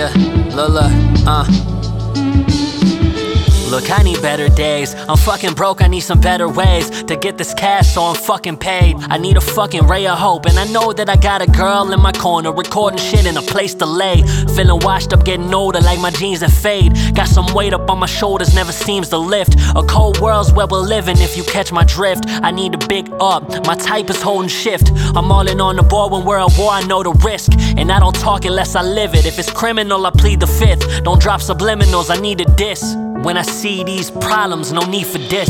Yeah, Lola, uh. Look, I need better days. I'm fucking broke, I need some better ways to get this cash so I'm fucking paid. I need a fucking ray of hope, and I know that I got a girl in my corner recording shit in a place to lay. Feeling washed up, getting older like my jeans that fade. Got some weight up on my shoulders, never seems to lift. A cold world's where we're living if you catch my drift. I need a big up, my type is holding shift. I'm all in on the ball when we're at war, I know the risk. And I don't talk unless I live it. If it's criminal, I plead the fifth. Don't drop subliminals, I need a diss. When I see these problems, no need for this.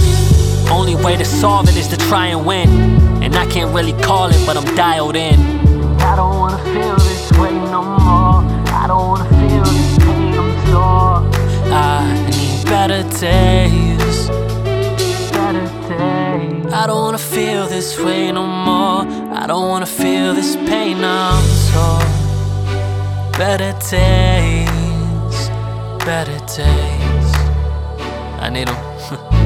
Only way to solve it is to try and win. And I can't really call it, but I'm dialed in. I don't wanna feel this way no more. I don't wanna feel this pain I'm sure. I need better days. Better days. I don't wanna feel this way no more. I don't wanna feel this pain I'm sore. Better days, better days. I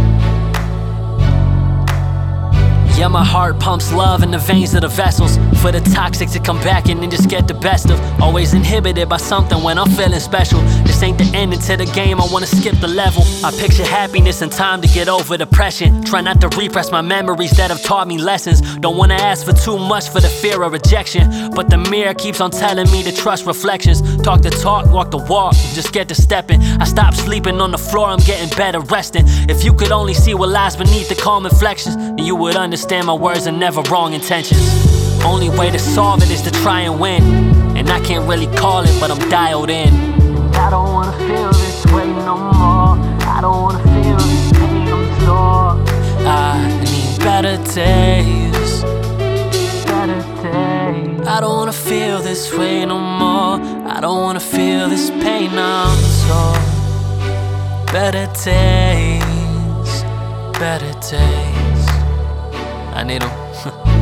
Yeah, my heart pumps love in the veins of the vessels. For the toxic to come back and just get the best of. Always inhibited by something when I'm feeling special. This ain't the ending to the game, I wanna skip the level. I picture happiness and time to get over depression. Try not to repress my memories that have taught me lessons. Don't wanna ask for too much for the fear of rejection. But the mirror keeps on telling me to trust reflections. Talk the talk, walk the walk, just get to stepping. I stop sleeping on the floor, I'm getting better resting. If you could only see what lies beneath the calm inflections Then you would understand my words are never wrong intentions. Only way to solve it is to try and win. And I can't really call it, but I'm dialed in. I don't wanna feel this way no more. I don't wanna feel this pain I'm sure. I need better days. Better days. I don't wanna feel this way no more. I don't wanna feel this pain I'm sore. Better days, better days. I need them.